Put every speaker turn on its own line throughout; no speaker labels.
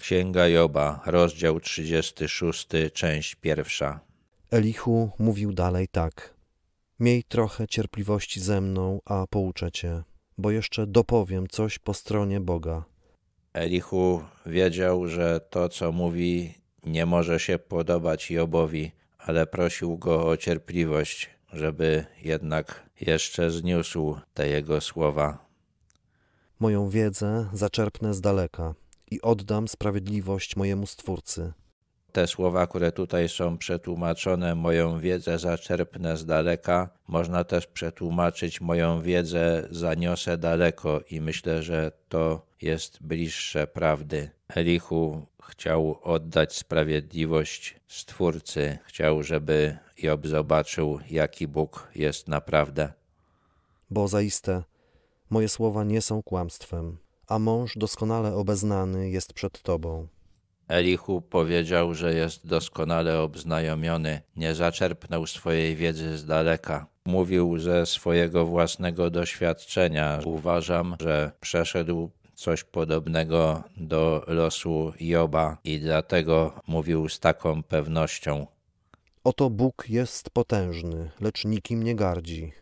Księga Joba, rozdział 36, część pierwsza.
Elihu mówił dalej tak. Miej trochę cierpliwości ze mną, a pouczę cię, bo jeszcze dopowiem coś po stronie Boga.
Elihu wiedział, że to, co mówi, nie może się podobać Jobowi, ale prosił go o cierpliwość, żeby jednak jeszcze zniósł te jego słowa.
Moją wiedzę zaczerpnę z daleka i oddam sprawiedliwość mojemu Stwórcy.
Te słowa, które tutaj są przetłumaczone, moją wiedzę zaczerpnę z daleka, można też przetłumaczyć moją wiedzę zaniosę daleko i myślę, że to jest bliższe prawdy. Elihu chciał oddać sprawiedliwość Stwórcy, chciał, żeby Job zobaczył, jaki Bóg jest naprawdę.
Bo zaiste moje słowa nie są kłamstwem, a mąż doskonale obeznany jest przed Tobą.
Elihu powiedział, że jest doskonale obznajomiony, nie zaczerpnął swojej wiedzy z daleka. Mówił ze swojego własnego doświadczenia. Uważam, że przeszedł coś podobnego do losu Joba i dlatego mówił z taką pewnością.
Oto Bóg jest potężny, lecz nikim nie gardzi.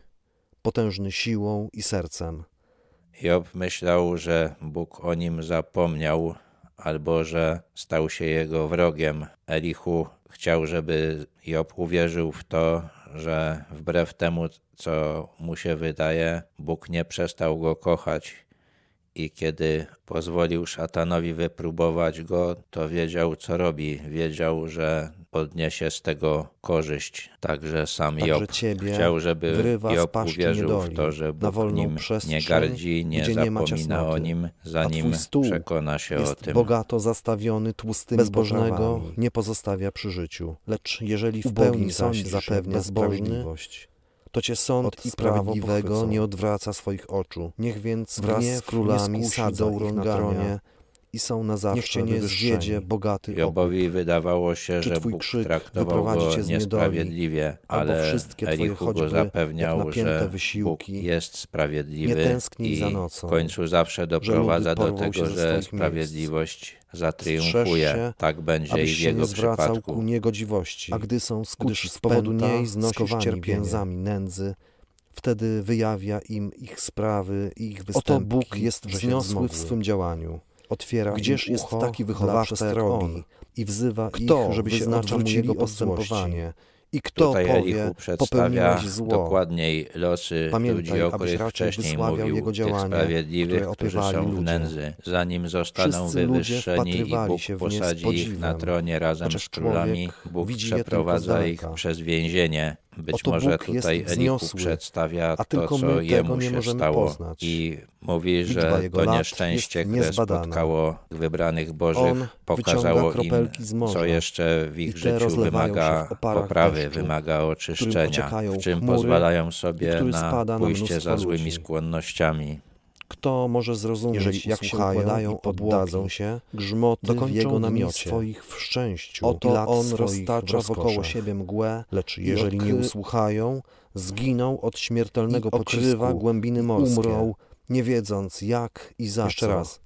Potężny siłą i sercem.
Job myślał, że Bóg o nim zapomniał, albo że stał się jego wrogiem. Elihu chciał, żeby Job uwierzył w to, że wbrew temu, co mu się wydaje, Bóg nie przestał go kochać. I kiedy pozwolił szatanowi wypróbować go, to wiedział, co robi. Wiedział, że odniesie z tego korzyść. Także sam
Także
Job chciał, żeby
wyrywa
Job uwierzył w to, że Bóg nim nie gardzi, nie
gdzie nie
zapomina o nim, zanim przekona się o tym.
bogato zastawiony tłustymi bezbożnego
potrawami.
nie pozostawia przy życiu. Lecz jeżeli w pełni sądzisz,
zapewnia sprawiedliwość.
To cię sąd i sprawiedliwego nie odwraca swoich oczu. Niech więc
Wraz z
królami sadzą ich na tronie i są na zawsze
cię nie
wywyższeni.
zwiedzie
bogaty.
Jobowi wydawało się, że
twój
Bóg
krzyk
traktował go
cię z niedoli,
niesprawiedliwie,
albo
ale
wszystkie twoje
Elihu go zapewniał, że
wysiłki.
Bóg jest sprawiedliwy
Nie tęsknij
i
za nocą,
w końcu zawsze doprowadza do
się
tego, że sprawiedliwość zatriumfuje.
się,
Tak będzie i
abyś
w
się
jego
nie zwracał
przypadku.
ku niegodziwości. A gdy są skuci z powodu niej znosisz
więzami
nędzy, wtedy wyjawia im ich sprawy i ich występki.
Oto Bóg
jest
się
wzniosły w swym działaniu. Otwiera
Gdzież jest
ucho
taki wychowawca jak on?
i wzywa
Kto
ich, żeby się odwrócili
jego postępowanie?
I kto
Tutaj
powie, popełniłeś zło.
dokładniej losy
Pamiętaj,
ludzi, o których wcześniej mówił,
jego
tych
działania,
sprawiedliwych, którzy są w
ludzie.
nędzy, zanim zostaną
Wszyscy
wywyższeni i Bóg
się
posadzi ich na tronie razem z królami, Bóg przeprowadza ich przez więzienie. Być
Oto
może
Bóg
tutaj
wzniosły,
przedstawia
a
to,
tylko
co jemu się stało
poznać.
i mówi, że to nieszczęście, które spotkało wybranych
On
Bożych, pokazało
wyciąga
im, co jeszcze w ich życiu wymaga poprawy,
deszczu,
wymaga oczyszczenia, w czym
chmury
pozwalają sobie na pójście za złymi skłonnościami.
Kto może zrozumieć,
Jeżeli
jak się układają,
i podłogi,
oddadzą się, grzmoty w jego namiocie.
swoich
w szczęściu.
Oto on roztacza wokoło
siebie mgłę, lecz jeżeli nie usłuchają, zginą od śmiertelnego
i okrywa
pocisku,
głębiny morskie.
umrą, nie wiedząc jak i za
Jeszcze
co.
raz.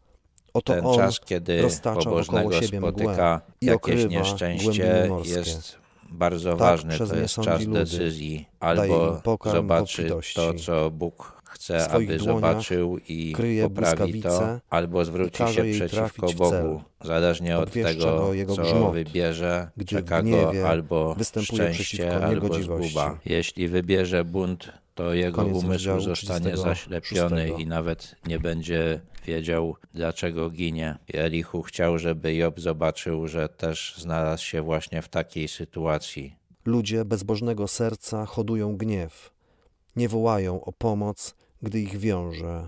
Oto
Ten
on
czas, kiedy
roztacza
pobożnego
wokoło siebie
spotyka
mgłę i
jakieś
okrywa
nieszczęście,
głębiny morskie.
jest bardzo
Tak
ważny.
przez
To
nie
jest czas
ludy.
decyzji.
Daje
Albo zobaczy to, co Bóg chce, aby zobaczył i poprawi to, albo zwróci się przeciwko. Bogu. Zależnie od tego,
go jego
co
grzmot,
wybierze, czeka go albo szczęście, albo zguba. Jeśli wybierze bunt, to jego
Koniec
umysł zostanie
36.
zaślepiony i nawet nie będzie wiedział, dlaczego ginie. I Elihu chciał, żeby Job zobaczył, że też znalazł się właśnie w takiej sytuacji.
Ludzie bezbożnego serca hodują gniew, nie wołają o pomoc, gdy ich wiąże.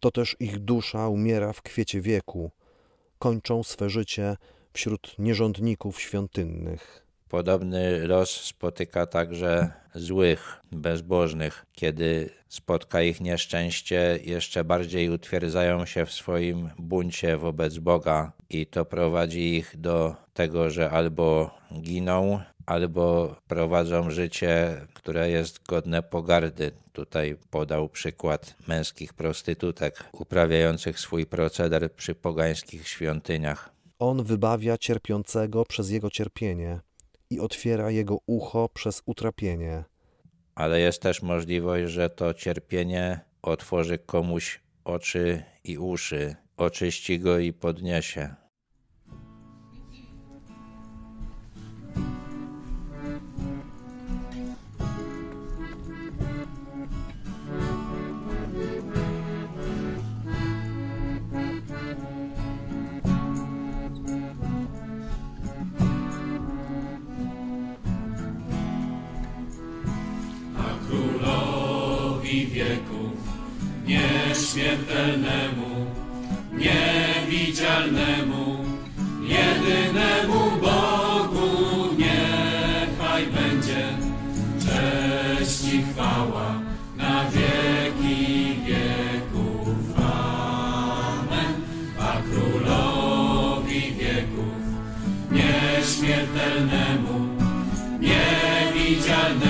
To też ich dusza umiera w kwiecie wieku, kończą swe życie wśród nierządników świątynnych.
Podobny los spotyka także złych, bezbożnych. Kiedy spotka ich nieszczęście, jeszcze bardziej utwierdzają się w swoim buncie wobec Boga, i to prowadzi ich do tego, że albo giną, albo prowadzą życie, które jest godne pogardy. Tutaj podał przykład męskich prostytutek uprawiających swój proceder przy pogańskich świątyniach.
On wybawia cierpiącego przez jego cierpienie i otwiera jego ucho przez utrapienie.
Ale jest też możliwość, że to cierpienie otworzy komuś oczy i uszy, oczyści go i podniesie.
i wieków, nieśmiertelnemu, niewidzialnemu, jedynemu Bogu niechaj będzie
cześć
i chwała na wieki
wieków.
Amen. A
królowi wieków, nieśmiertelnemu, niewidzialnemu,